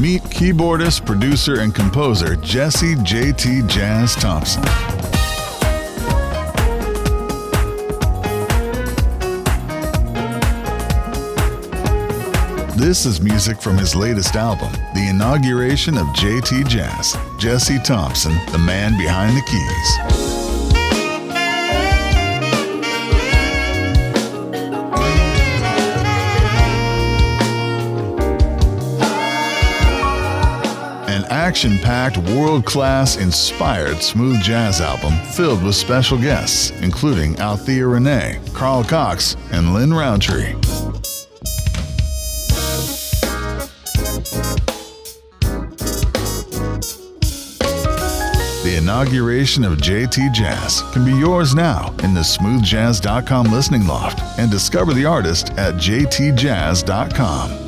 Meet keyboardist, producer, and composer Jesse JT Jazz Thompson. This is music from his latest album, The Inauguration of JT Jazz. Jesse Thompson, the man behind the keys. Action packed, world class, inspired smooth jazz album filled with special guests, including Althea René, Carl Cox, and Lin Rountree. The inauguration of JT Jazz can be yours now in the smoothjazz.com listening loft and discover the artist at jtjazz.com.